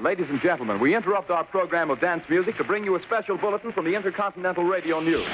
Ladies and gentlemen, we interrupt our program of dance music to bring you a special bulletin from the Intercontinental Radio News.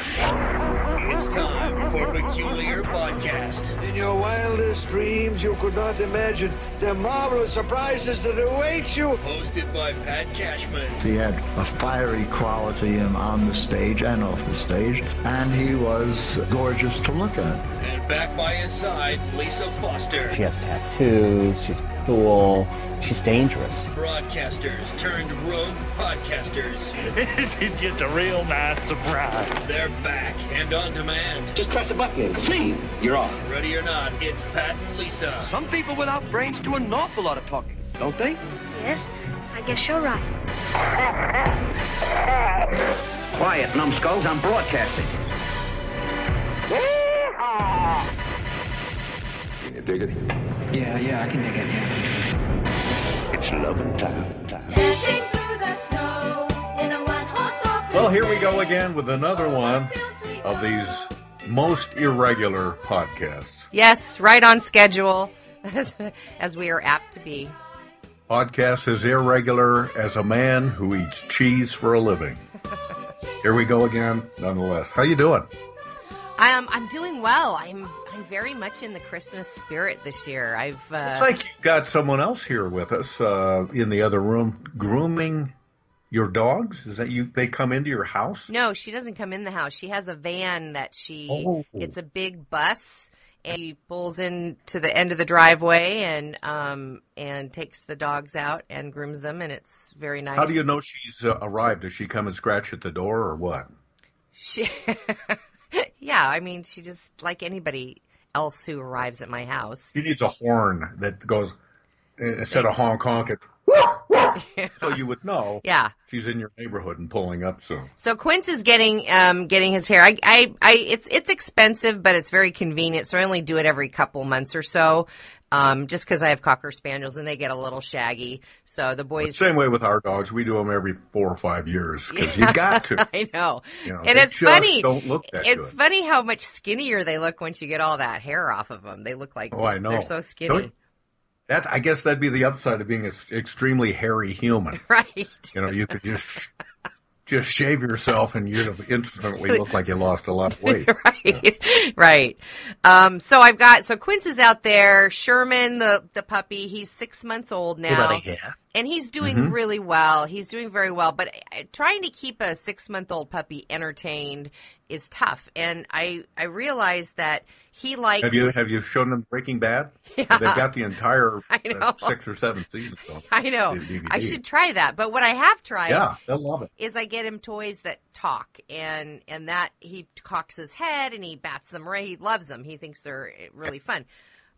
It's time for Peculiar Podcast. In your wildest dreams, you could not imagine the marvelous surprises that await you. Hosted by Pat Cashman. He had a fiery quality on the stage and off the stage, and he was gorgeous to look at. And back by his side, Lisa Foster. She has tattoos, she's cool, she's dangerous. Broadcasters turned rogue podcasters. it's just a real nice surprise. They're back and on demand. Just press a button. See, you're on. Ready or not, it's Pat and Lisa. Some people without brains do an awful lot of talking, don't they? Yes, I guess you're right. Quiet, numbskulls, I'm broadcasting. Can you dig it? Yeah, yeah, I can dig it, yeah. It's loving time. time. Well, here we go again with another one of these most irregular podcasts. Yes, right on schedule, as, as we are apt to be. Podcast as irregular as a man who eats cheese for a living. Here we go again, nonetheless. How you doing? I'm I'm doing well. I'm I'm very much in the Christmas spirit this year. I've uh, it's like you've got someone else here with us uh, in the other room grooming your dogs. Is that you? They come into your house? No, she doesn't come in the house. She has a van that she. Oh. It's a big bus. And she pulls in to the end of the driveway and um and takes the dogs out and grooms them and it's very nice. How do you know she's uh, arrived? Does she come and scratch at the door or what? She, yeah, I mean, she just like anybody else who arrives at my house. She needs a horn that goes instead of honk honk it. so you would know. Yeah. She's in your neighborhood and pulling up soon. So Quince is getting um getting his hair. I I, I it's it's expensive, but it's very convenient. So I only do it every couple months or so. Um, just because I have cocker spaniels and they get a little shaggy. So the boys. Same way with our dogs. We do them every four or five years because you got to. I know. You know and it's funny. Don't look that it's good. funny how much skinnier they look once you get all that hair off of them. They look like Oh, I know. they're so skinny. Don't- That I guess that'd be the upside of being an extremely hairy human. Right. You know, you could just just shave yourself and you'd instantly look like you lost a lot of weight. right. Right. Um, so I've got, so Quince is out there. Sherman, the, the puppy, he's six months old now. About a hair. And he's doing Mhm. really well. He's doing very well, but uh, trying to keep a six month old puppy entertained is tough. And I, I realized that he likes. Have you have you shown them Breaking Bad? Yeah. They've got the entire uh, six or seven seasons. I know. I should try that. But what I have tried Yeah, they'll love it. is I get him toys that talk and and that he cocks his head and he bats them right. He loves them. He thinks they're really fun.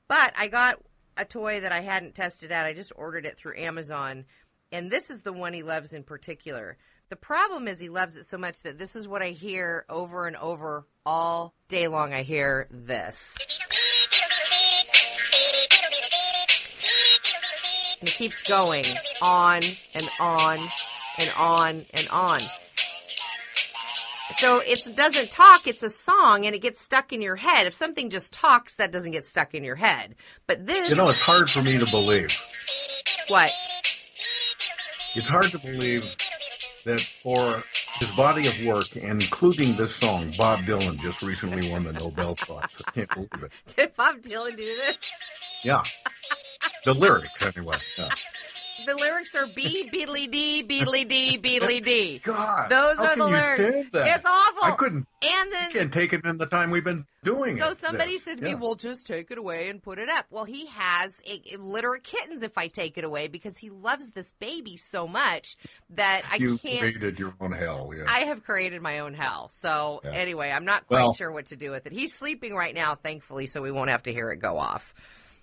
But I got a toy that I hadn't tested out. I just ordered it through Amazon, and this is the one he loves in particular. The problem is he loves it so much that this is what I hear over and over all day long. I hear this. And it keeps going on and on and on and on. So it doesn't talk, it's a song and it gets stuck in your head. If something just talks, that doesn't get stuck in your head. But this You know, it's hard for me to believe. what? It's hard to believe that for his body of work, including this song, Bob Dylan just recently won the Nobel Prize. I can't believe it. Did Bob Dylan do this? Yeah. The lyrics, anyway. Yeah. The lyrics are B beedly D beedly D beedly D. God, Those are the lyrics. It's awful. I couldn't. And then can't take it in the time we've been doing So it. So somebody This. said to me, Yeah. "Well, just take it away and put it up." Well, he has a, a litter of kittens if I take it away because he loves this baby so much that I you can't. You created your own hell. Yeah. I have created my own hell. So Yeah. anyway, I'm not quite Well- sure what to do with it. He's sleeping right now, thankfully, so we won't have to hear it go off.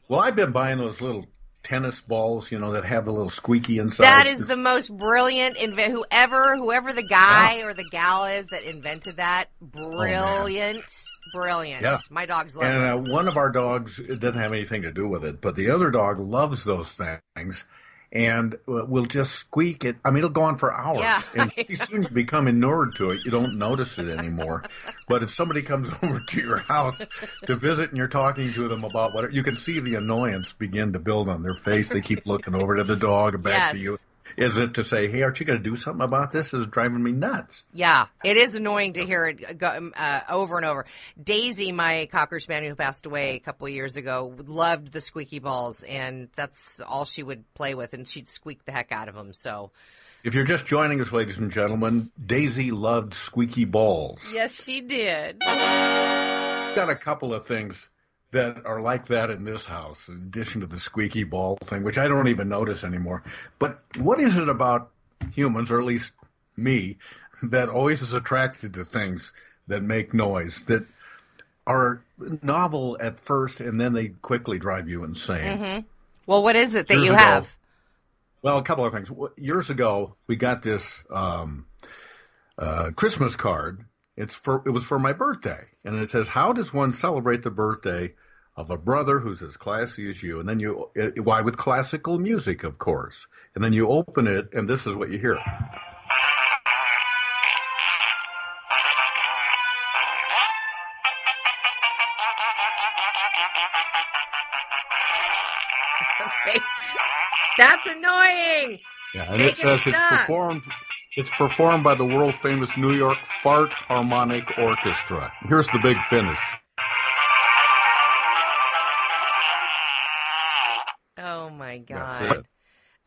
well, I've been buying those little tennis balls, you know, that have the little squeaky inside. That is It's- the most brilliant invent. Whoever, whoever the guy or the gal is that invented that, brilliant, brilliant. Oh, Yeah. My dogs love And it. uh, one of our dogs it doesn't have anything to do with it, but the other dog loves those things. And uh, we'll just squeak it. I mean, it'll go on for hours. Yeah, and pretty soon you become inured to it. You don't notice it anymore. but if somebody comes over to your house to visit and you're talking to them about what, you can see the annoyance begin to build on their face. They keep looking over to the dog and back Yes. to you. Is it to say, hey, aren't you going to do something about this? This is driving me nuts. Yeah, it is annoying to hear it go, uh, over and over. Daisy, my cocker spaniel who passed away a couple of years ago, loved the squeaky balls, and that's all she would play with, and she'd squeak the heck out of them. So, If you're just joining us, ladies and gentlemen, Daisy loved squeaky balls. yes, she did. got a couple of things that are like that in this house, in addition to the squeaky ball thing, which I don't even notice anymore. But what is it about humans, or at least me, that always is attracted to things that make noise, that are novel at first and then they quickly drive you insane? hmm Well, what is it that Years you ago- have? Well, a couple of things. Years ago, we got this um, uh, Christmas card. It's for it was for my birthday, and it says, "How does one celebrate the birthday of a brother who's as classy as you?" And then you, uh, why with classical music, of course. And then you open it, and this is what you hear. That's annoying. Yeah, and Make it says it it's performed. It's performed by the world famous New York Fart Harmonic Orchestra. Here's the big finish.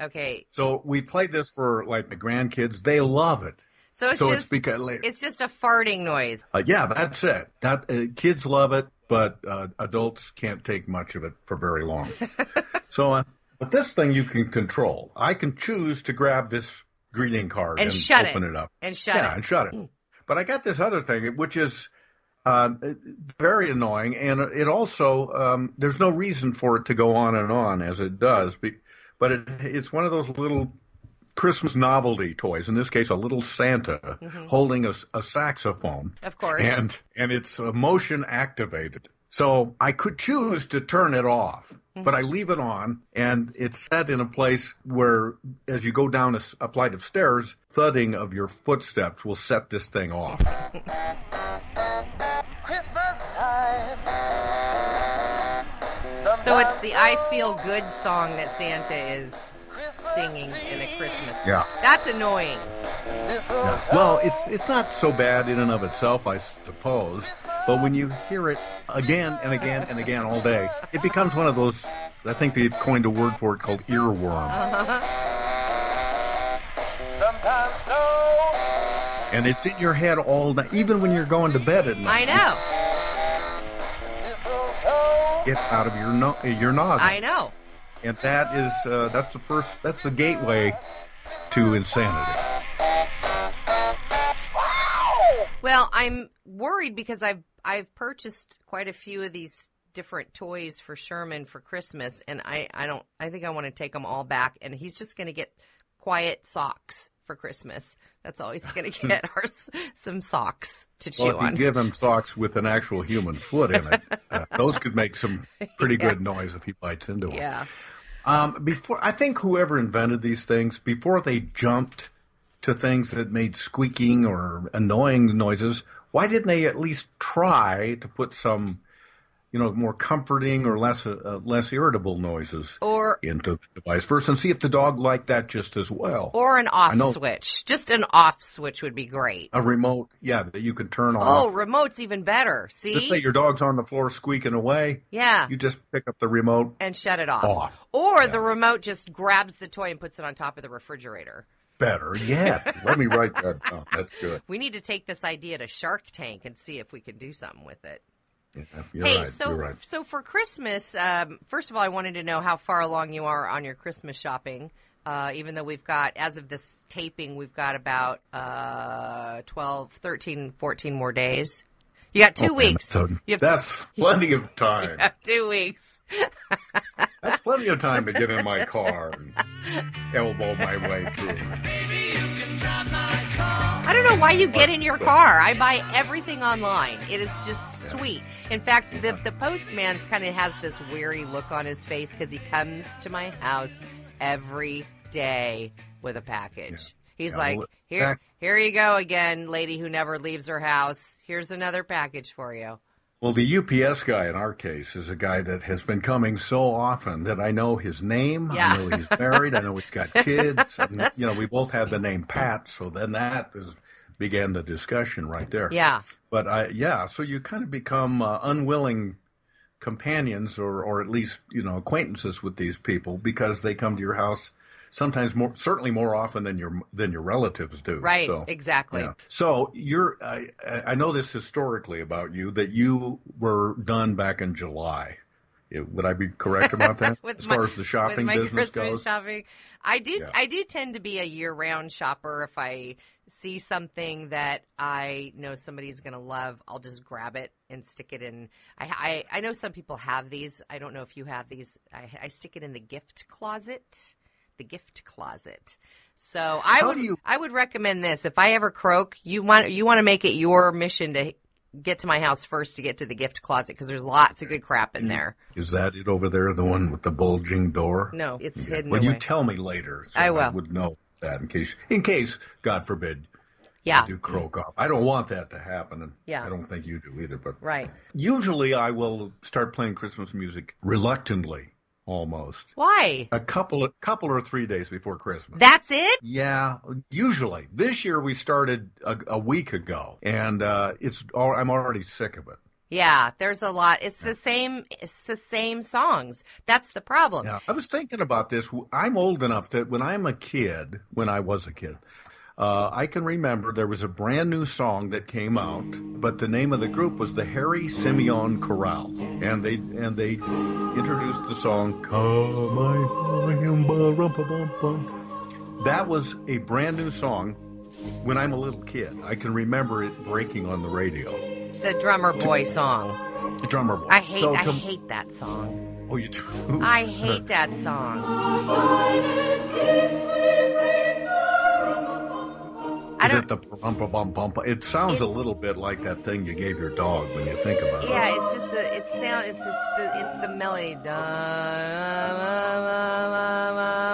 Okay, So we played this for like the grandkids. They love it. so it's so just it's because it's just a farting noise. Uh, yeah, that's it. That uh, kids love it, but uh, adults can't take much of it for very long. so, uh, but this thing you can control. I can choose to grab this greeting card And and, shut open it. it. up. And shut it. yeah, it. and shut it. But I got this other thing, which is uh, very annoying, and it also um, there's no reason for it to go on and on as it does. Be- But it, it's one of those little Christmas novelty toys. In this case, a little Santa holding a saxophone Of course. and and it's uh, motion activated. So I could choose to turn it off, but I leave it on, and it's set in a place where, as you go down a flight of stairs, thudding of your footsteps will set this thing off. So it's the I Feel Good song that Santa is singing in a Christmas. Yeah. That's annoying. Yeah. Well, it's it's not so bad in and of itself, I suppose. But when you hear it again and again and again all day, it becomes one of those. I think they coined a word for it called earworm. And it's in your head all night, even when you're going to bed at night. I know. Get out of your no- your noggin. I know. And that is uh, that's the first that's the gateway to insanity. Well, I'm worried because I've I've purchased quite a few of these different toys for Sherman for Christmas, and I I don't I think I want to take them all back, and he's just going to get quiet socks for Christmas. That's all he's going to get are some socks to chew Well, if you on. give him socks with an actual human foot in it, uh, those could make some pretty good noise if he bites into them. yeah. Um, before I think whoever invented these things, before they jumped to things that made squeaking or annoying noises, why didn't they at least try to put some, you know, more comforting or less uh, less irritable noises Or into the device first, and see if the dog liked that just as well? or an off switch. Just an off switch would be great. a remote, yeah, that you can turn on. Oh, off. remote's even better. See? Let's say your dog's on the floor squeaking away. yeah. You just pick up the remote. and shut it off. Off. Or the remote just grabs the toy and puts it on top of the refrigerator. Better yeah. Let me write that down. That's good. We need to take this idea to Shark Tank and see if we can do something with it. Yeah, hey, right. so right. so for Christmas, um, first of all, I wanted to know how far along you are on your Christmas shopping. Uh, even though we've got, as of this taping, we've got about uh, 12, 13, 14 more days. You got two Oh, weeks. So You have- that's plenty of You time. have two weeks. That's plenty of time to get in my car and elbow my way through. I don't know why you get in your car. I buy everything online. It is just sweet. In fact, the the postman's kind of has this weary look on his face because he comes to my house every day with a package. He's Yeah, like, here, back- here you go again, lady who never leaves her house. Here's another package for you. Well, the UPS guy in our case is a guy that has been coming so often that I know his name. Yeah. I know he's married. I know he's got kids. and, you know, we both have the name Pat, so then that is, began the discussion right there. Yeah. But I, yeah, so you kind of become uh, unwilling companions or, or at least, you know, acquaintances with these people because they come to your house sometimes more, certainly more often than your, than your relatives do. Right, So, exactly. yeah. So you're, I, I know this historically about you that you were done back in July. Would I be correct about that? As my- far as the shopping with my business Christmas goes? shopping. I do Yeah. I do tend to be a year round shopper. If I see something that I know somebody's going to love, I'll just grab it and stick it in. I, I I know some people have these. I don't know if you have these. I, I stick it in the gift closet. The gift closet. So I How would you- I would recommend this. If I ever croak, you want you want to make it your mission to get to my house first to get to the gift closet because there's lots of good crap in there. Is that it over there, the one with the bulging door? No, it's hidden Well, away. you tell me later. So I will. would know that in case, in case, God forbid, yeah. you do croak off. I don't want that to happen, and Yeah. I don't think you do either. But Right. usually, I will start playing Christmas music reluctantly, almost Why? a couple of couple or three days before Christmas. That's it? Yeah, usually. This year we started a, a week ago, and uh, it's al- I'm already sick of it. Yeah, there's a lot. It's the same it's the same songs. That's the problem. Yeah, I was thinking about this. I'm old enough that when I'm a kid, when I was a kid, uh, I can remember there was a brand new song that came out, but the name of the group was the Harry Simeon Chorale, and they and they introduced the song "Come I Him Bum." That was a brand new song. When I'm a little kid, I can remember it breaking on the radio. The drummer boy song. The drummer boy. I hate So I to- hate that song. Oh, you do. I hate that song. I Is it the bumpa bum bumpa? It sounds a little bit like that thing you gave your dog when you think about it. Yeah, it's just the it sound it's just the it's the melody. Da, ma, ma, ma, ma, ma.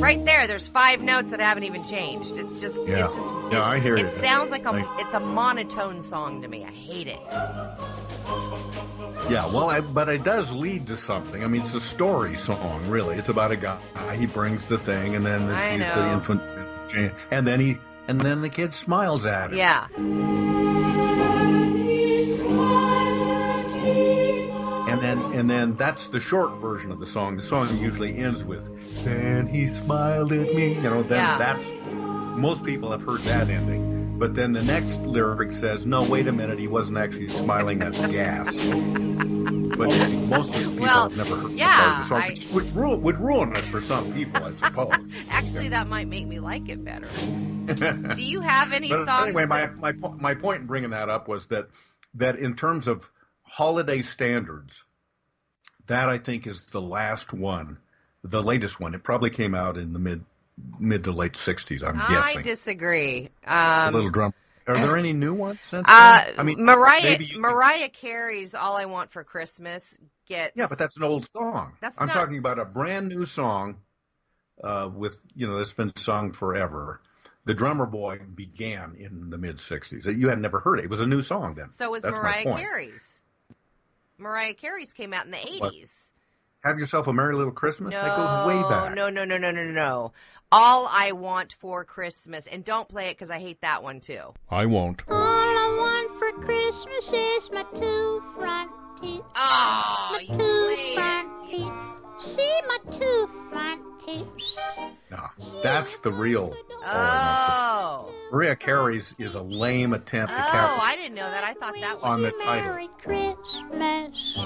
Right there, there's five notes that haven't even changed. It's just Yeah. it's just Yeah, it, I hear it you. sounds like a Like- it's a monotone song to me. I hate it. Yeah, well, I, but it does lead to something. I mean, it's a story song, really. It's about a guy. He brings the thing, and then it's know. the infant, and then he, and then the kid smiles at him. Yeah. Then, and then that's the short version of the song. The song usually ends with, "Then he smiled at me." You know, then Yeah. that's most people have heard that ending. But then the next lyric says, "No, wait a minute, he wasn't actually smiling. That's gas." But most people Well, have never heard yeah, that part of the song, I- which, which ru- would ruin it for some people, I suppose. Actually, that might make me like it better. Do you have any But songs? anyway, my, that- my po- my point in bringing that up was that that in terms of holiday standards, that I think is the last one, the latest one. It probably came out in the mid mid to late '60s. I'm I guessing. I disagree. Um, little drum. Are there any new ones since uh, then? I mean, Mariah you can- Mariah Carey's "All I Want for Christmas" gets yeah, but that's an old song. That's I'm not- talking about a brand new song uh, with you know that's been sung forever. The drummer boy began in the mid '60s. You had never heard it. It was a new song then. So was That's Mariah. Carey's. Mariah Carey's came out in the eighties. Have yourself a merry little Christmas. No, that goes way back. no, no, no, no, no, no. No. All I want for Christmas, and don't play it because I hate that one too. I won't. All I want for Christmas is my two front teeth. Oh, my two played front it. teeth. See my two front teeth. No, that's the real. All Oh, Mariah Carey's is a lame attempt to oh, I didn't know that. I thought that was. on the title. Merry Christmas.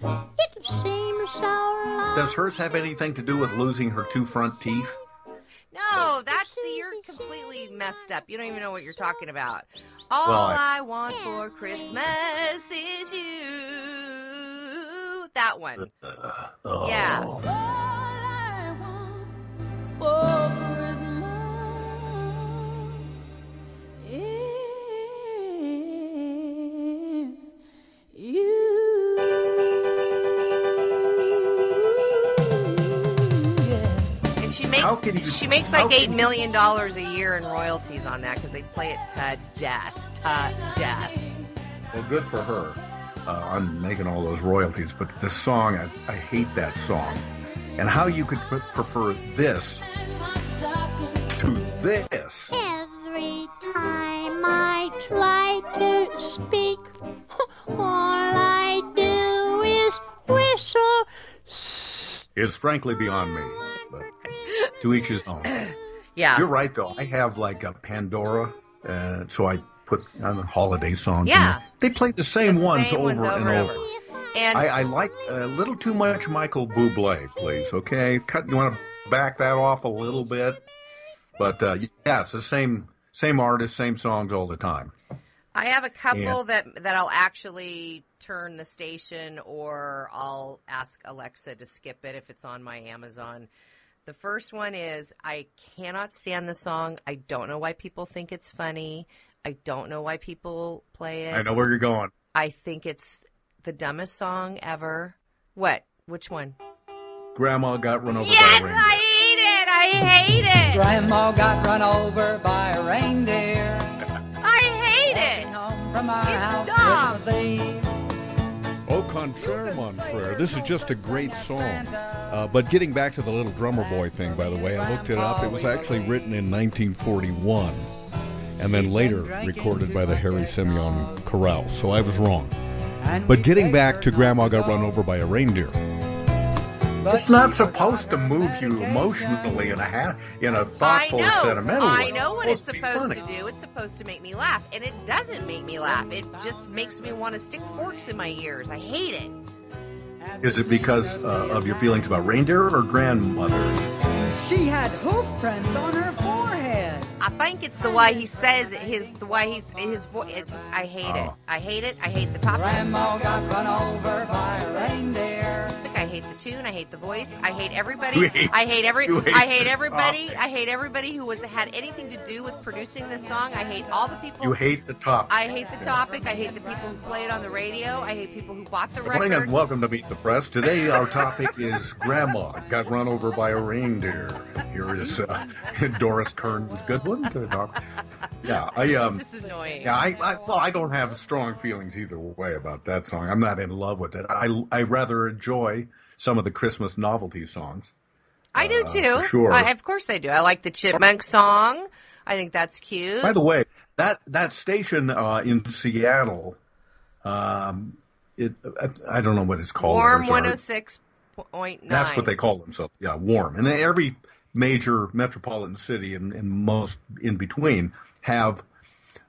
It seems so long. Does hers have anything to do with losing her two front teeth? No, that's see, you're completely messed up. You don't even know what you're talking about. All Well, I, I- want for Christmas is you. That one. Uh, oh. Yeah. How can you? She makes like eight million dollars a year in royalties on that because they play it to death, to death. Well, good for her uh, on making all those royalties. But this song, I, I hate that song. And how you could pre- prefer this to this? Every time I try to speak, all I do is whistle. Is frankly beyond me. To each his own. Yeah. You're right, though. I have like a Pandora, uh, so I put on the holiday songs. Yeah. They play the same The ones same over, ones and over over. and over. And I, I like a little too much Michael Bublé, please. Okay, cut. You want to back that off a little bit, but uh, yeah, it's the same same artist, same songs all the time. I have a couple And- that that I'll actually turn the station or I'll ask Alexa to skip it if it's on my Amazon. The first one is I cannot stand the song. I don't know why people think it's funny. I don't know why people play it. I know where you're going. I think it's the dumbest song ever. What? Which one? Grandma got run over Yes, by a reindeer. I hate it. I hate it. Grandma got run over contraire, mon frere. This is just a great song. Uh, but getting back to the little drummer boy thing, by the way, I looked it up. It was actually written in 1941 and then later recorded by the Harry Simeon Chorale. So I was wrong. But getting back to Grandma Got Run Over by a Reindeer. It's not supposed to move you emotionally in a ha- in a thoughtful I know. sentimental way. I know what it's to be supposed funny. to do. It's supposed to make me laugh, and it doesn't make me laugh. It just makes me want to stick forks in my ears. I hate it. Is it because uh, of your feelings about reindeer or grandmothers? She had hoof prints on her forehead. I think it's the way he says it. His the way he's his voice. It just I hate it. Oh. I hate it. I hate the top. Grandma got run over by a reindeer. I hate the tune. I hate the voice. I hate everybody. Hate- I hate every. hate I hate everybody. topic. I hate everybody who was had anything to do with producing this song. I hate all the people. You hate the top. I hate the topic. I hate the people who play it on the radio. I hate people who bought the Good morning and welcome to Meet the Press. Today our topic is Grandma got run over by a reindeer. Here is uh, Doris Kearns Goodwin. Yeah, I um, It's just annoying. yeah, I, I well, I don't have strong feelings either way about that song. I'm not in love with it. I I rather enjoy some of the Christmas novelty songs. I do uh, too. sure. I, of course I do. I like the Chipmunk song. I think that's cute. By the way, that that station uh, in Seattle, um, it I don't know what it's called. Warm There's our- 106.9. That's what they call themselves. Yeah, warm. And every major metropolitan city and, and most in between have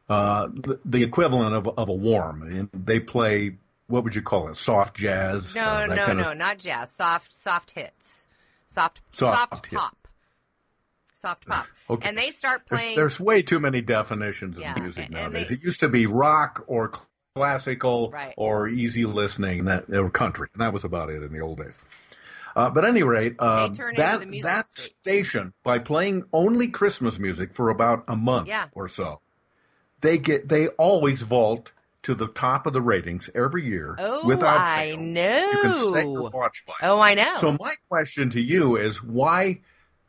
uh, the, the equivalent of, of a warm. And they play what would you call it? Soft jazz. No, uh, no, no, of, not jazz. Soft, soft hits. Soft, Soft soft, pop. Soft pop. Okay. And they start playing. there's way too many definitions of Yeah, music nowadays. they- it used to be rock or classical Right. or easy listening that or country, and that was about it in the old days. Uh, but any rate, uh, They turn into that that state. station by playing only Christmas music for about a month Yeah. or so, they get they always vault to the top of the ratings every year oh, without I know. You can set your watch by. Oh, I know. So my question to you is why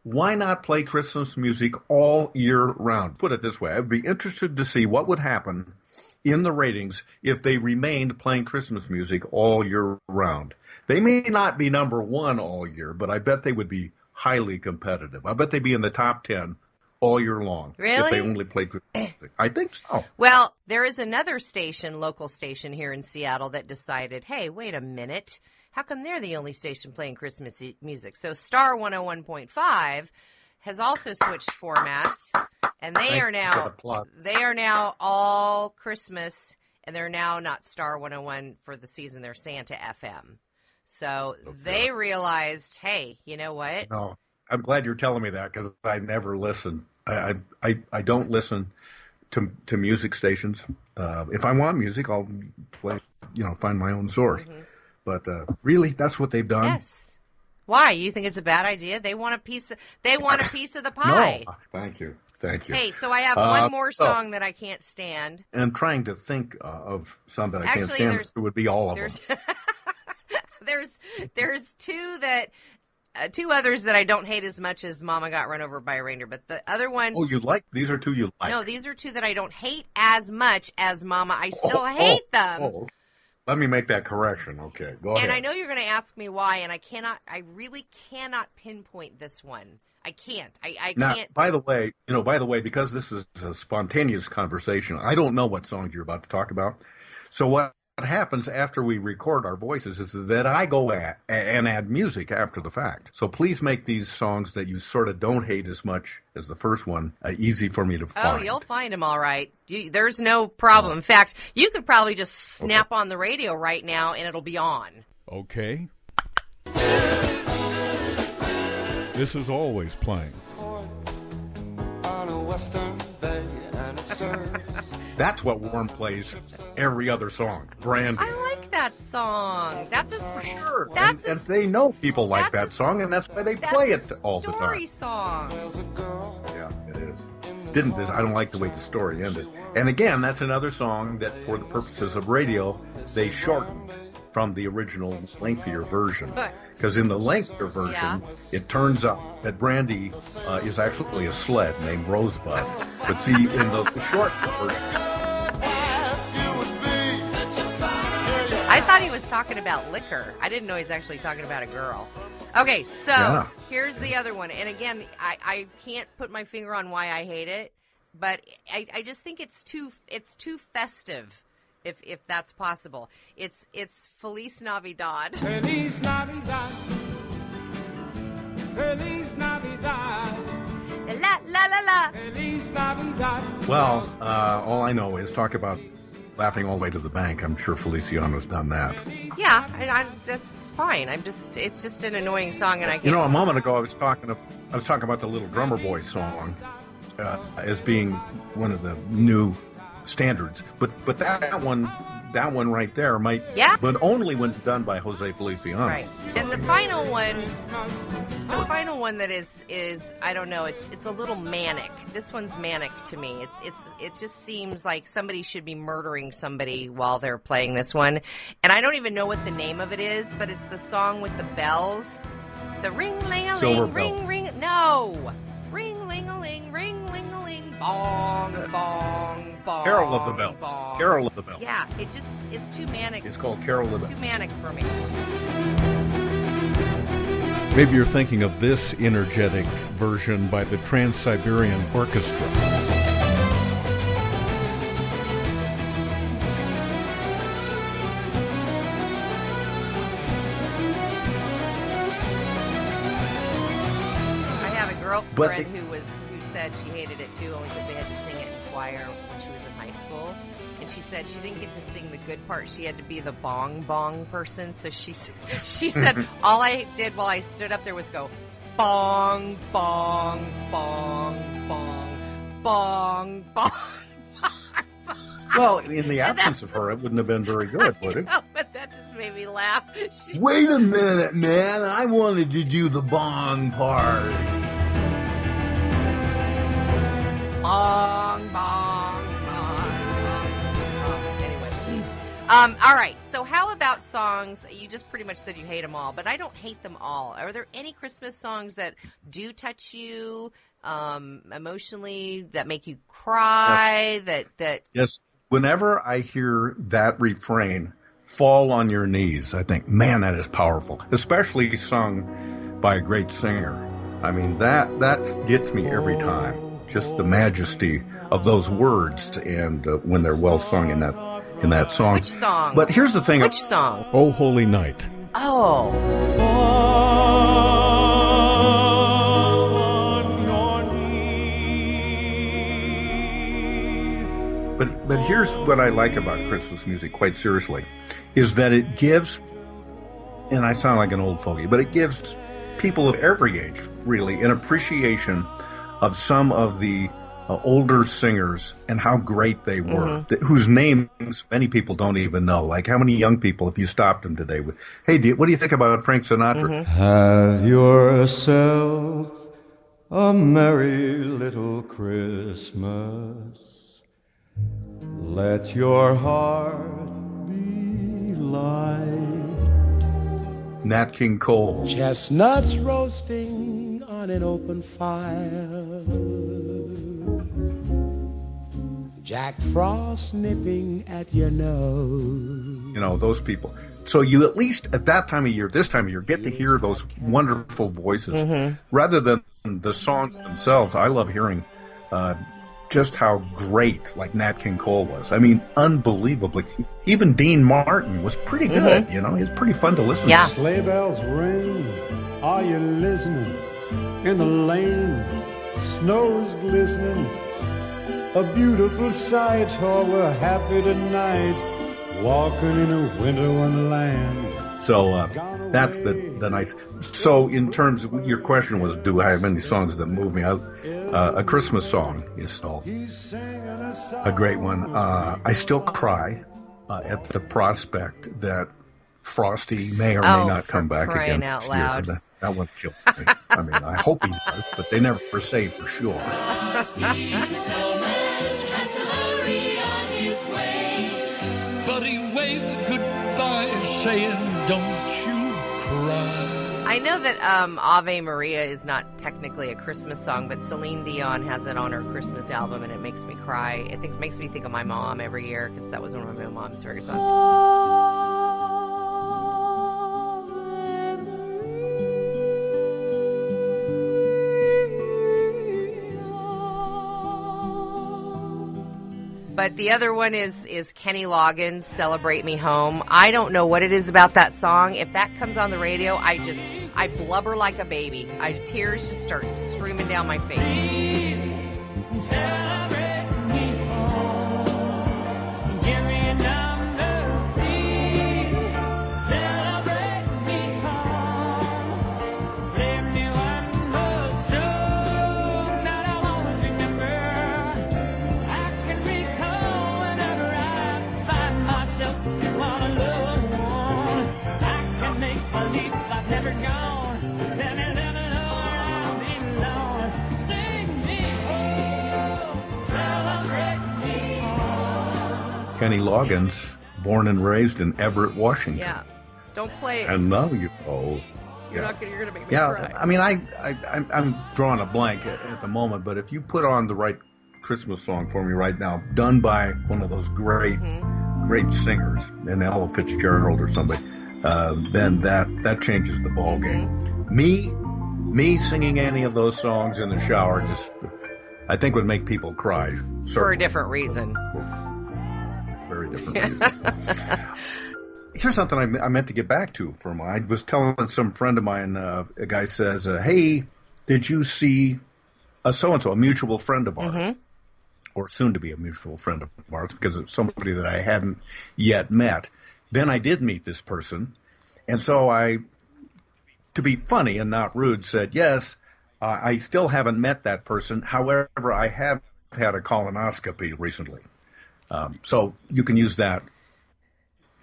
why not play Christmas music all year round? Put it this way, I'd be interested to see what would happen in the ratings if they remained playing Christmas music all year round. They may not be number one all year, but I bet they would be highly competitive. I bet they'd be in the top ten all year long if they only played Christmas music. I think so. Well, there is another station, local station here in Seattle, that decided, hey, wait a minute. How come they're the only station playing Christmas music? So Star 101.5 has also switched formats, and they Thank are now for the plug. they are now all Christmas, and they're now not Star 101 for the season. They're Santa FM. So they realized, hey, you know what? No, I'm glad you're telling me that because I never listen. I, I I I don't listen to to music stations. Uh, if I want music, I'll play. You know, find my own source. But uh, really, that's what they've done. Yes. Why? You think it's a bad idea? They want a piece. Of, they want a piece of the pie. No, thank you, thank you. Hey, so I have Uh, one more so- song that I can't stand. And I'm trying to think uh, of some that I can't Actually, stand. there's- It would be all of them. There's there's two that uh, two others that I don't hate as much as Mama Got Run Over by a Reindeer, but the other one. Oh, you like these are two you like? No, these are two that I don't hate as much as Mama. I still hate oh, them. Oh. Let me make that correction. Okay, go and ahead. I know you're going to ask me why, and I cannot. I really cannot pinpoint this one. I can't. I, I now, can't. by the way, you know, by the way, because this is a spontaneous conversation, I don't know what songs you're about to talk about. So what happens after we record our voices is that I go at, and add music after the fact. So please make these songs that you sort of don't hate as much as the first one uh, easy for me to find. Oh, you'll find them all right. You, there's no problem. In fact, you could probably just snap on the radio right now, and it'll be on. Okay. This is always playing. That's what Warm plays every other song. Brandy. I like that song. That's a For sure. That's and, a and they know people like that song, and that's why they that's play it all the time. story time. song. Yeah, it is. Didn't this? I don't like the way the story ended. And again, that's another song that, for the purposes of radio, they shortened from the original lengthier version. But- Because in the lengthier version, Yeah. it turns out that Brandy uh, is actually a sled named Rosebud. but see, in the, short version, I thought he was talking about liquor. I didn't know he was actually talking about a girl. Okay, so Yeah. here's the other one. And again, I, I can't put my finger on why I hate it, but I, I just think it's too it's too festive, if if that's possible. It's it's Feliz Navidad. Feliz Navidad. Feliz Navidad. La la la la. Feliz Navidad. well, uh, all I know is talk about laughing all the way to the bank. I'm sure Feliciano's done that. Yeah, I, I, that's fine. I'm just it's just an annoying song, and I can't. You know, a moment ago I was talking. I was talking about the Little Drummer Boy song uh, as being one of the new standards, but but that that one, that one right there might. Yeah. But only when done by Jose Feliciano. Right. And the final one, the final one that is is I don't know. It's it's a little manic. This one's manic to me. It's it's it just seems like somebody should be murdering somebody while they're playing this one, and I don't even know what the name of it is. But it's the song with the bells, the ring ling a ling ring ring. No, ring ling a ling ring ling a ling bong bong bong. Carol of the Bell. bong. Carol of the Bell. Yeah, it just it's too manic. It's called Carol of the Bell. too manic for me. Maybe you're thinking of this energetic version by the Trans Siberian Orchestra. Girlfriend the- who was who said she hated it too, only because they had to sing it in choir when she was in high school. And she said she didn't get to sing the good part; she had to be the bong bong person. So she she said all I did while I stood up there was go bong bong bong bong bong bong. Bong bong. Well, in the absence of her, it wouldn't have been very good, would it? Oh, but that just made me laugh. She, Wait a minute, man. I wanted to do the bong part. Bong, bong, bong, bong. Oh, anyway. Um, all right. So, how about songs? You just pretty much said you hate them all, but I don't hate them all. Are there any Christmas songs that do touch you um, emotionally, that make you cry? That that Yes. Whenever I hear that refrain, fall on your knees, I think, man, that is powerful. Especially sung by a great singer. I mean, that, that gets me every time. Just the majesty of those words and uh, when they're well sung in that, in that song. which song? But here's the thing. which song? Oh Holy Night. Oh, But but here's what I like about Christmas music, quite seriously, is that it gives, and I sound like an old fogey, but it gives people of every age really an appreciation of some of the uh, older singers and how great they were, th- whose names many people don't even know. Like how many young people, if you stopped them today, with, hey, do you, what do you think about Frank Sinatra? Have yourself a merry little Christmas. Let your heart be light. Nat King Cole. Chestnuts roasting on an open fire. Jack Frost nipping at your nose. You know, those people. So you at least at that time of year, this time of year, get to hear those wonderful voices Mhm. rather than the songs themselves. I love hearing uh, just how great like Nat King Cole was. I mean, unbelievably. Even Dean Martin was pretty mm-hmm. good. You know, he's pretty fun to listen to. Sleigh bells ring. Are you listening? In the lane, snow's glistening. A beautiful sight. Oh, we're happy tonight. Walking in a winter wonderland. So uh, that's the the nice. So in terms of your question was, do I have any songs that move me? I, uh, a Christmas song is still a great one. Uh, I still cry uh, at the prospect that Frosty may or may Oh, not come back again. out this year. loud. That, that one kills me. I mean, I hope he does, but they never say for sure. But he waved goodbye, saying, Don't you cry. I know that um, Ave Maria is not technically a Christmas song, but Celine Dion has it on her Christmas album, and it makes me cry. It think, makes me think of my mom every year because that was one of my mom's favorite songs. But the other one is is Kenny Loggins, "Celebrate Me Home." I don't know what it is about that song. If that comes on the radio, I just I blubber like a baby. I tears just start streaming down my face. Kenny Loggins, born and raised in Everett, Washington. Yeah, don't play. And now you know. You're yeah. not gonna. You're gonna make me Yeah, cry. I mean, I, I, I'm- I'm drawing a blank at, at the moment, but if you put on the right Christmas song for me right now, done by one of those great, Mm-hmm. great singers, an Ella Fitzgerald or somebody, uh, then that that changes the ball game. Mm-hmm. Me, me singing any of those songs in the shower just, I think would make people cry. for a different reason. very different reasons. Here's something I, I meant to get back to from I was telling some friend of mine. Uh, a guy says, uh, "Hey, did you see a so and so, a mutual friend of ours, or soon to be a mutual friend of ours, because it's somebody that I hadn't yet met." Then I did meet this person, and so I, to be funny and not rude, said, "Yes, uh, I still haven't met that person. However, I have had a colonoscopy recently." Um, so you can use that.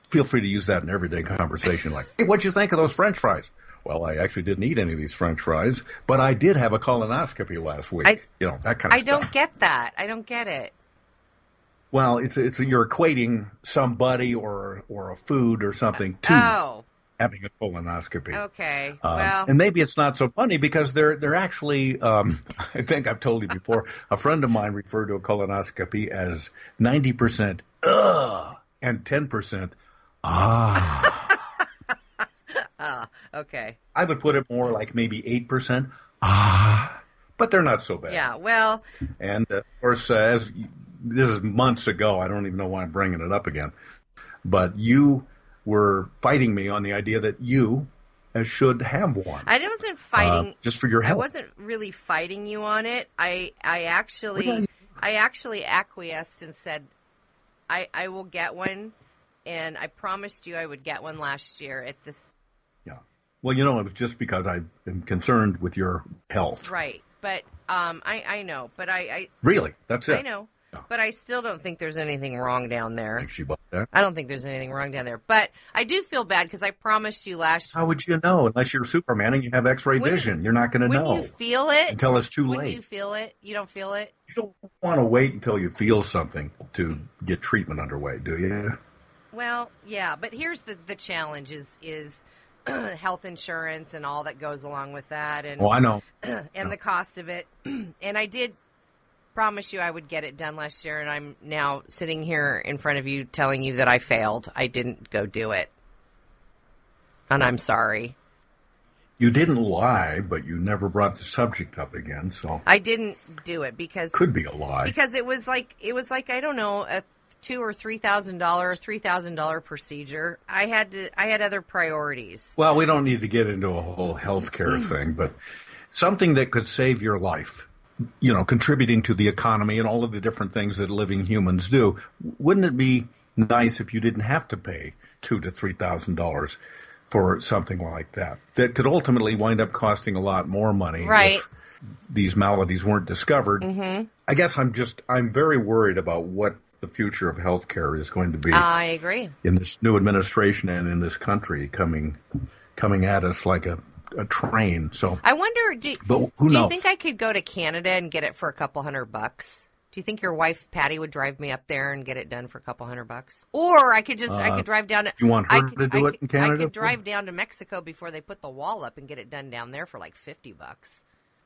Feel free to use that in everyday conversation. Like, hey, what'd you think of those French fries? Well, I actually didn't eat any of these French fries, but I did have a colonoscopy last week. I- you know that kind of I stuff. don't get that. I don't get it. Well, it's it's you're equating somebody or or a food or something to Oh, having a colonoscopy. okay. Um, well, and maybe it's not so funny because they're they're actually. Um, I think I've told you before. A friend of mine referred to a colonoscopy as ninety percent ugh and ten percent ah. ah, okay. I would put it more like maybe eight percent ah, but they're not so bad. Yeah. Well, And uh, of course, uh, as this is months ago, I don't even know why I'm bringing it up again. But you were fighting me on the idea that you uh, should have one. I wasn't fighting. Uh, just for your I wasn't really fighting you on it. I I actually I actually acquiesced and said I I will get one and I promised you I would get one last year at this Yeah. Well, you know, it was just because I am concerned with your health. right. But um I I know, but I I Really, that's it. I know. But I still don't think there's anything wrong down there. She bought that. I don't think there's anything wrong down there. But I do feel bad because I promised you last How would you know unless you're Superman and you have X-ray When- vision? You're not going to know you feel it until it's too when late. you feel it, you don't feel it. You don't want to wait until you feel something to get treatment underway, do you? Well, yeah, but here's the the challenge is is health insurance and all that goes along with that, and Oh, I know. and the cost of it. and I did promise you I would get it done last year, and I'm now sitting here in front of you telling you that I failed. I didn't go do it, and I'm sorry. You didn't lie, but you never brought the subject up again, so I didn't do it because could be a lie. because it was like it was like I don't know a two or three thousand dollar three thousand dollar procedure. I had to I had other priorities. Well, we don't need to get into a whole healthcare thing, but something that could save your life, you know, contributing to the economy and all of the different things that living humans do. Wouldn't it be nice if you didn't have to pay two to three thousand dollars for something like that? That could ultimately wind up costing a lot more money Right. if these maladies weren't discovered. hmm I guess I'm just I'm very worried about what the future of healthcare is going to be I agree. in this new administration and in this country coming coming at us like a, a train. So I wonder. Do, But who do you think I could go to Canada and get it for a couple hundred bucks? Do you think your wife Patty would drive me up there and get it done for a couple hundred bucks? Or I could just I Uh, could drive down. To, you want her I could, to do I it in could- I could drive down to Mexico before they put the wall up and get it done down there for like fifty bucks.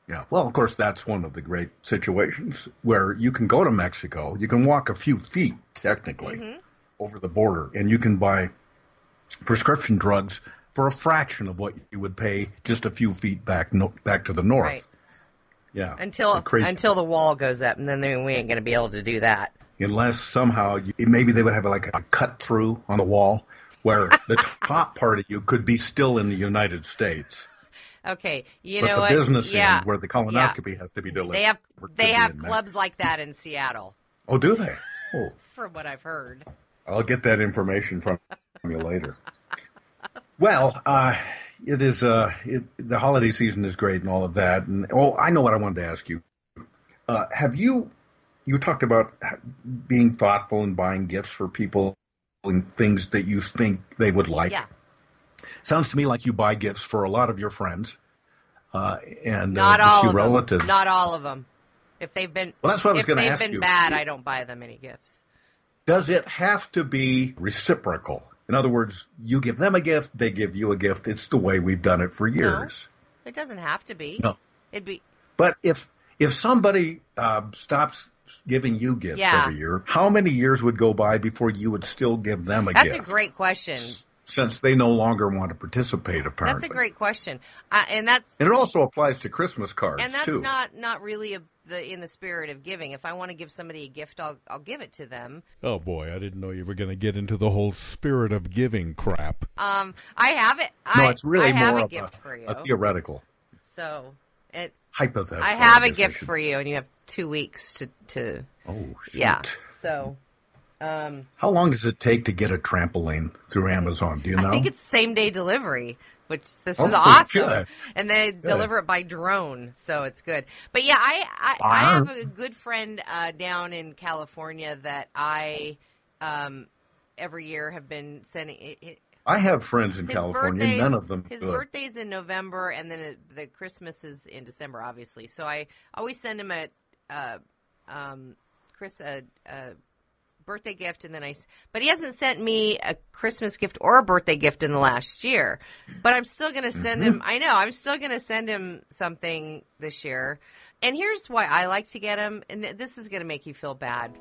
yeah, well, of course, that's one of the great situations where you can go to Mexico, you can walk a few feet technically Mm-hmm. over the border, and you can buy prescription drugs for a fraction of what you would pay just a few feet back no, back to the north. Right. Yeah, Until until the wall goes up, and then we ain't going to be able to do that. unless somehow you, maybe they would have like a cut through on the wall where the top part of you could be still in the United States, Okay, you but know the what? business yeah, end where the colonoscopy has to be delivered. they have they have clubs like that in Seattle, Oh, do they? Oh, from what I've heard. I'll get that information from you later. Well, uh, it is uh, it, the holiday season is great and all of that. And oh, I know what I wanted to ask you. Uh, have you you talked about being thoughtful and buying gifts for people and things that you think they would like? Yeah. Sounds to me like you buy gifts for a lot of your friends uh, and Not uh, a all few of relatives. them. Not all of them. If they've been Well, that's what I was gonna they've ask been you. bad, I don't buy them any gifts. Does it have to be reciprocal? In other words, you give them a gift, they give you a gift. It's the way we've done it for years. It doesn't have to be. No. It'd be But if if somebody uh, stops giving you gifts Yeah. every year, how many years would go by before you would still give them a that's gift? That's a great question. Since they no longer want to participate, apparently. That's a great question, uh, and that's and it also applies to Christmas cards and that's too. not not really a, the in the spirit of giving. If I want to give somebody a gift, I'll I'll give it to them. Oh boy, I didn't know you were going to get into the whole spirit of giving crap. Um, I have it. no, it's really I have more a of gift a, for you. a theoretical, so it. hypothetical. I have a gift for you, and you have two weeks to to. Oh, shoot. yeah. So, um, How long does it take to get a trampoline through Amazon? Do you know? I think it's same day delivery, which this Oh, is awesome. good. And they deliver it by drone, so it's good. But yeah, I I, I have a good friend uh, down in California that I um, every year have been sending. It, it, I have friends in California. None of them His good. birthday's in November, and then it, the Christmas is in December, obviously. So I always send him a, uh, um, Chris a, a birthday gift, and then I But he hasn't sent me a Christmas gift or a birthday gift in the last year. But I'm still going to send Mm-hmm. him. I know I'm still going to send him something this year. And here's why I like to get him, and this is going to make you feel bad.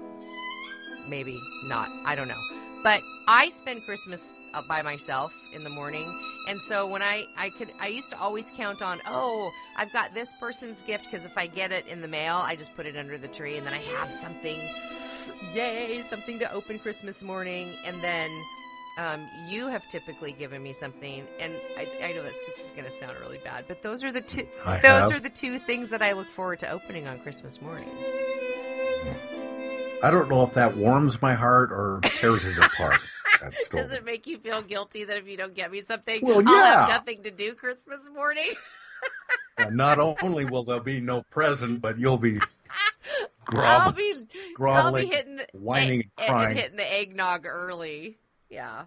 Maybe not. I don't know. But I spend Christmas uh, by myself in the morning, and so when I I could I used to always count on oh I've got this person's gift because if I get it in the mail I just put it under the tree and then I have something, yay something to open Christmas morning, and then um, you have typically given me something, and I, I know this, this is going to sound really bad, but those are the two I those have. are the two things that I look forward to opening on Christmas morning. I don't know if that warms my heart or tears it apart. Does it make you feel guilty that if you don't get me something, Well, I'll have nothing to do Christmas morning? And not only will there be no present, but you'll be I'll groveling, be I'll be hitting the, whining, and, eh, eh, crying. and hitting the eggnog early. Yeah.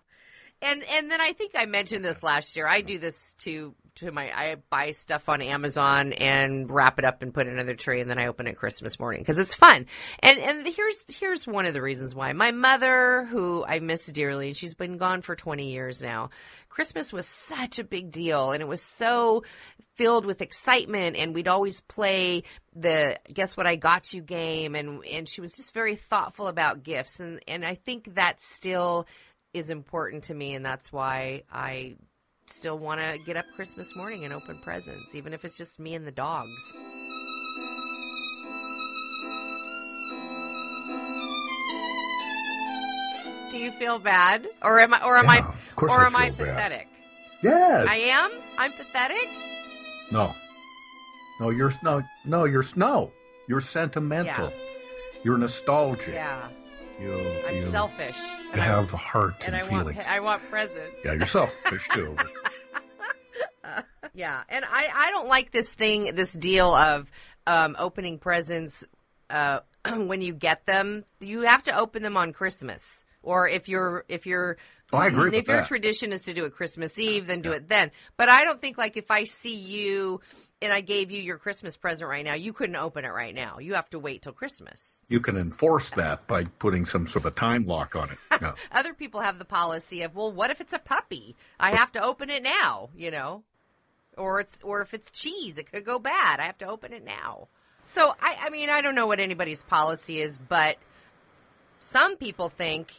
And and then I think I mentioned this last year. I do this to to my I buy stuff on Amazon and wrap it up and put it under the tree and then I open it Christmas morning because it's fun. And and here's here's one of the reasons why. My mother, who I miss dearly, and she's been gone for 20 years now. Christmas was such a big deal and it was so filled with excitement and we'd always play the guess what I got you game and and she was just very thoughtful about gifts and and I think that still is important to me and that's why I still want to get up Christmas morning and open presents even if it's just me and the dogs. Do you feel bad or am I or am Yeah, I or I am I feel bad. pathetic? Yes. I am? I'm pathetic? No. No, you're no, no, you're snow. You're sentimental. You're nostalgic. Yeah. You, I'm you, selfish. you have a heart and and, I feelings. want I want presents. yeah, you're selfish too. Yeah, and I I don't like this thing, this deal of um, opening presents uh, when you get them. You have to open them on Christmas, or if you're if you're Oh, I agree if your that. tradition is to do it Christmas Eve, then do it then. But I don't think like if I see you and I gave you your Christmas present right now, you couldn't open it right now. You have to wait till Christmas. you can enforce that by putting some sort of a time lock on it. Other people have the policy of, well, what if it's a puppy? I have to open it now, you know, or it's or if it's cheese, it could go bad. I have to open it now. So I, I mean, I don't know what anybody's policy is, but some people think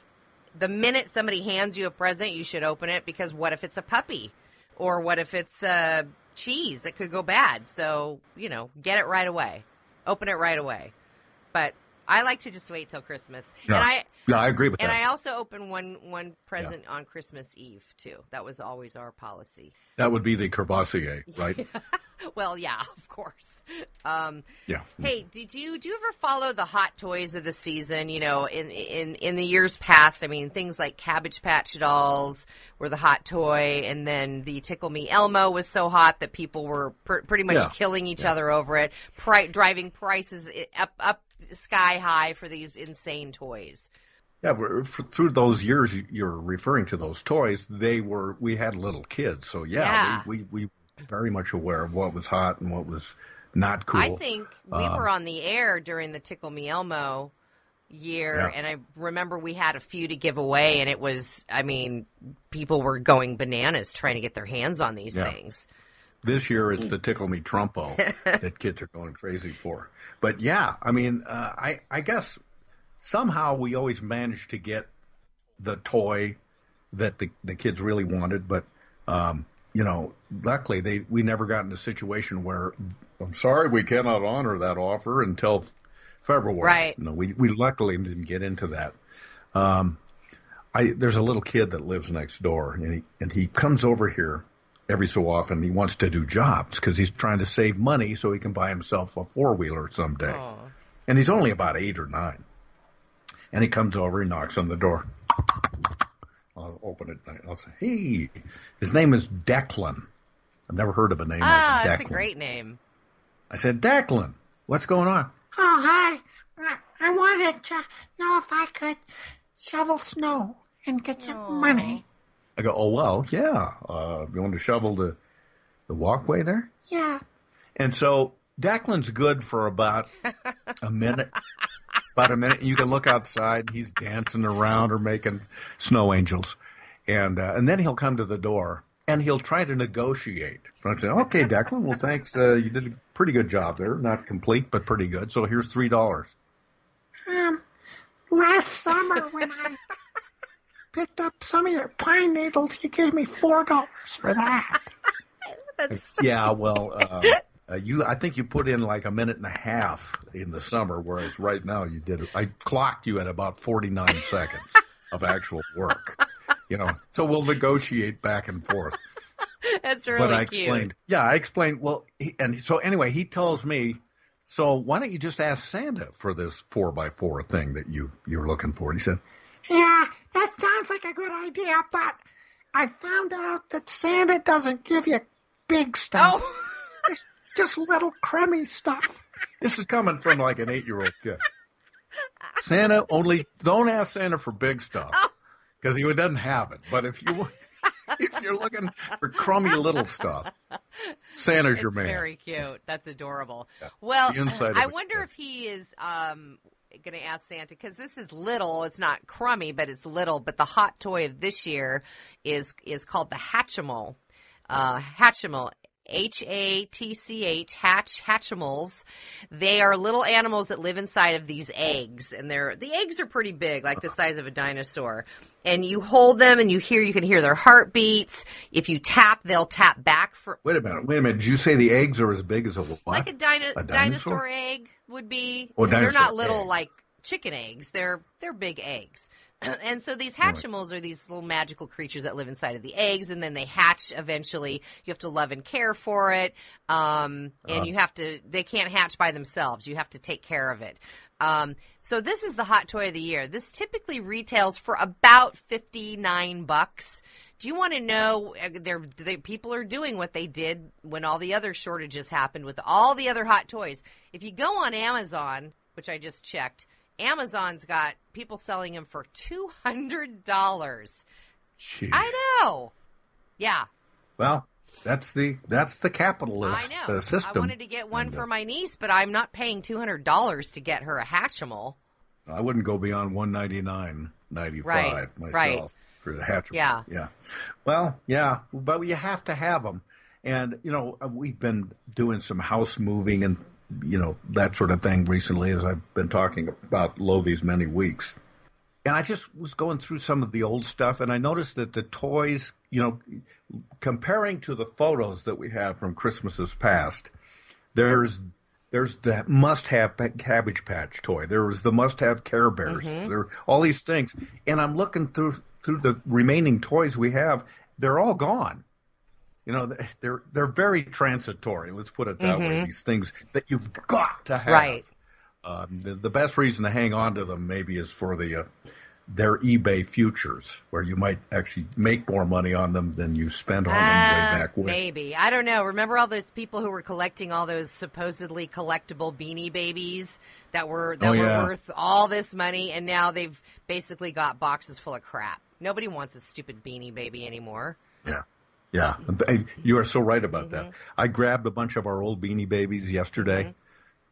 the minute somebody hands you a present, you should open it because what if it's a puppy, or what if it's uh, cheese? that could go bad. So you know, get it right away, open it right away. But I like to just wait till Christmas, Yeah. and I yeah, I agree with and that. I also open one one present on Christmas Eve too. That was always our policy. that would be the Courvoisier, right? well, yeah, of course. Um, yeah. hey, did you do you ever follow the hot toys of the season? You know, in in in the years past, I mean, things like Cabbage Patch dolls were the hot toy, and then the Tickle Me Elmo was so hot that people were pr- pretty much Yeah. killing each other over it, pri- driving prices up up sky high for these insane toys. Yeah, we're, f through those years you- you're referring to those toys, they were we had little kids, so yeah, Yeah. We, we we very much aware of what was hot and what was not cool. I think we Um, were on the air during the Tickle Me Elmo year, Yeah. and I remember we had a few to give away, and it was, I mean, people were going bananas trying to get their hands on these Yeah. things. This year it's the Tickle Me Trumpo that kids are going crazy for. But yeah, I mean, uh, I I guess somehow we always managed to get the toy that the the kids really wanted, but um, you know, luckily they we never got in a situation where I'm sorry we cannot honor that offer until February. Right. No, we we luckily didn't get into that. Um, I there's a little kid that lives next door, and he and he comes over here every so often. He wants to do jobs because he's trying to save money so he can buy himself a four wheeler someday. And he's only about eight or nine. And he comes over, he knocks on the door. I'll open it. and I'll say, "Hey, his name is Declan." I've never heard of a name Ah, like Declan. that's a great name. I said, "Declan, what's going on?" Oh, hi. I- I wanted to know if I could shovel snow and get some money. I go, "Oh well, yeah. Uh, you want to shovel the the walkway there?" Yeah. And so Declan's good for about a minute. About a minute. You can look outside. He's dancing around or making snow angels. And uh, and then he'll come to the door and he'll try to negotiate. I say, okay, Declan, well, thanks. Uh, you did a pretty good job there. Not complete, but pretty good. So here's $3. Um, last summer when I picked up some of your pine needles, you gave me four dollars for that. Yeah, well, uh, uh, you I think you put in like a minute and a half in the summer, whereas right now you did. I clocked you at about 49 seconds of actual work. You know, so we'll negotiate back and forth. That's really but I cute. explained. Yeah, I explained. Well, he, and so anyway, he tells me. So why don't you just ask Santa for this four by four thing that you you're looking for? And he said, Yeah, that sounds like a good idea, but I found out that Santa doesn't give you big stuff. Just, just little crummy stuff. This is coming from like an eight year old kid. Santa only don't ask Santa for big stuff because he doesn't have it. But if you if you're looking for crummy little stuff, Santa's your It's man. Very cute. That's adorable. Yeah. Well, The inside I it, wonder if he is um, going to ask Santa because this is little. It's not crummy, but it's little. But the hot toy of this year is is called the Hatchimal. Uh, Hatchimal. H A T C H hatch hatchimals. They are little animals that live inside of these eggs, and they're the eggs are pretty big, like the size of a dinosaur. And you hold them, and you hear you can hear their heartbeats. If you tap, they'll tap back for Wait a minute. Wait a minute. Did you say the eggs are as big as a what? like a, dino- A dinosaur? dinosaur? egg would be. Oh, they're not little egg. like chicken eggs. They're they're big eggs. And so these hatchimals are these little magical creatures that live inside of the eggs, and then they hatch eventually. You have to love and care for it, um, and Uh. you have to. They can't hatch by themselves. You have to take care of it. Um, so this is the hot toy of the year. This typically retails for about fifty nine bucks. Do you want to know? uh, They're, they, people are doing what they did when all the other shortages happened with all the other hot toys. If you go on Amazon, which I just checked, Amazon's got people selling them for two hundred dollars. I know. Yeah, Well, that's the that's the capitalist I know. uh, system. I wanted to get one for my niece, but I'm not paying two hundred dollars to get her a Hatchimal. I wouldn't go beyond one ninety nine ninety five Right, myself right. for the Hatchimal. Yeah. yeah. Well, yeah, but you have to have them, and you know we've been doing some house moving and you know that sort of thing recently, as I've been talking about low these many weeks. And I just was going through some of the old stuff, and I noticed that the toys, you know, comparing to the photos that we have from Christmases past, there's there's the must-have Cabbage Patch toy. There was the must-have Care Bears. Mhm. There all these things, and I'm looking through through the remaining toys we have. They're all gone. You know, they're they're very transitory. Let's put it that way. Mhm. These things that you've got to have. Right. Um, the, the best reason to hang on to them maybe is for the uh, their eBay futures, where you might actually make more money on them than you spend on them Ah, way back when. Maybe. I don't know. Remember all those people who were collecting all those supposedly collectible beanie babies that were that Oh, were yeah. worth all this money and now they've basically got boxes full of crap. Nobody wants a stupid beanie baby anymore. Yeah. Yeah. You are so right about Mm-hmm. that. I grabbed a bunch of our old beanie babies yesterday,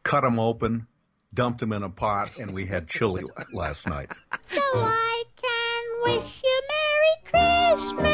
cut them open, dumped them in a pot, and we had chili last night. So I can wish you Merry Christmas.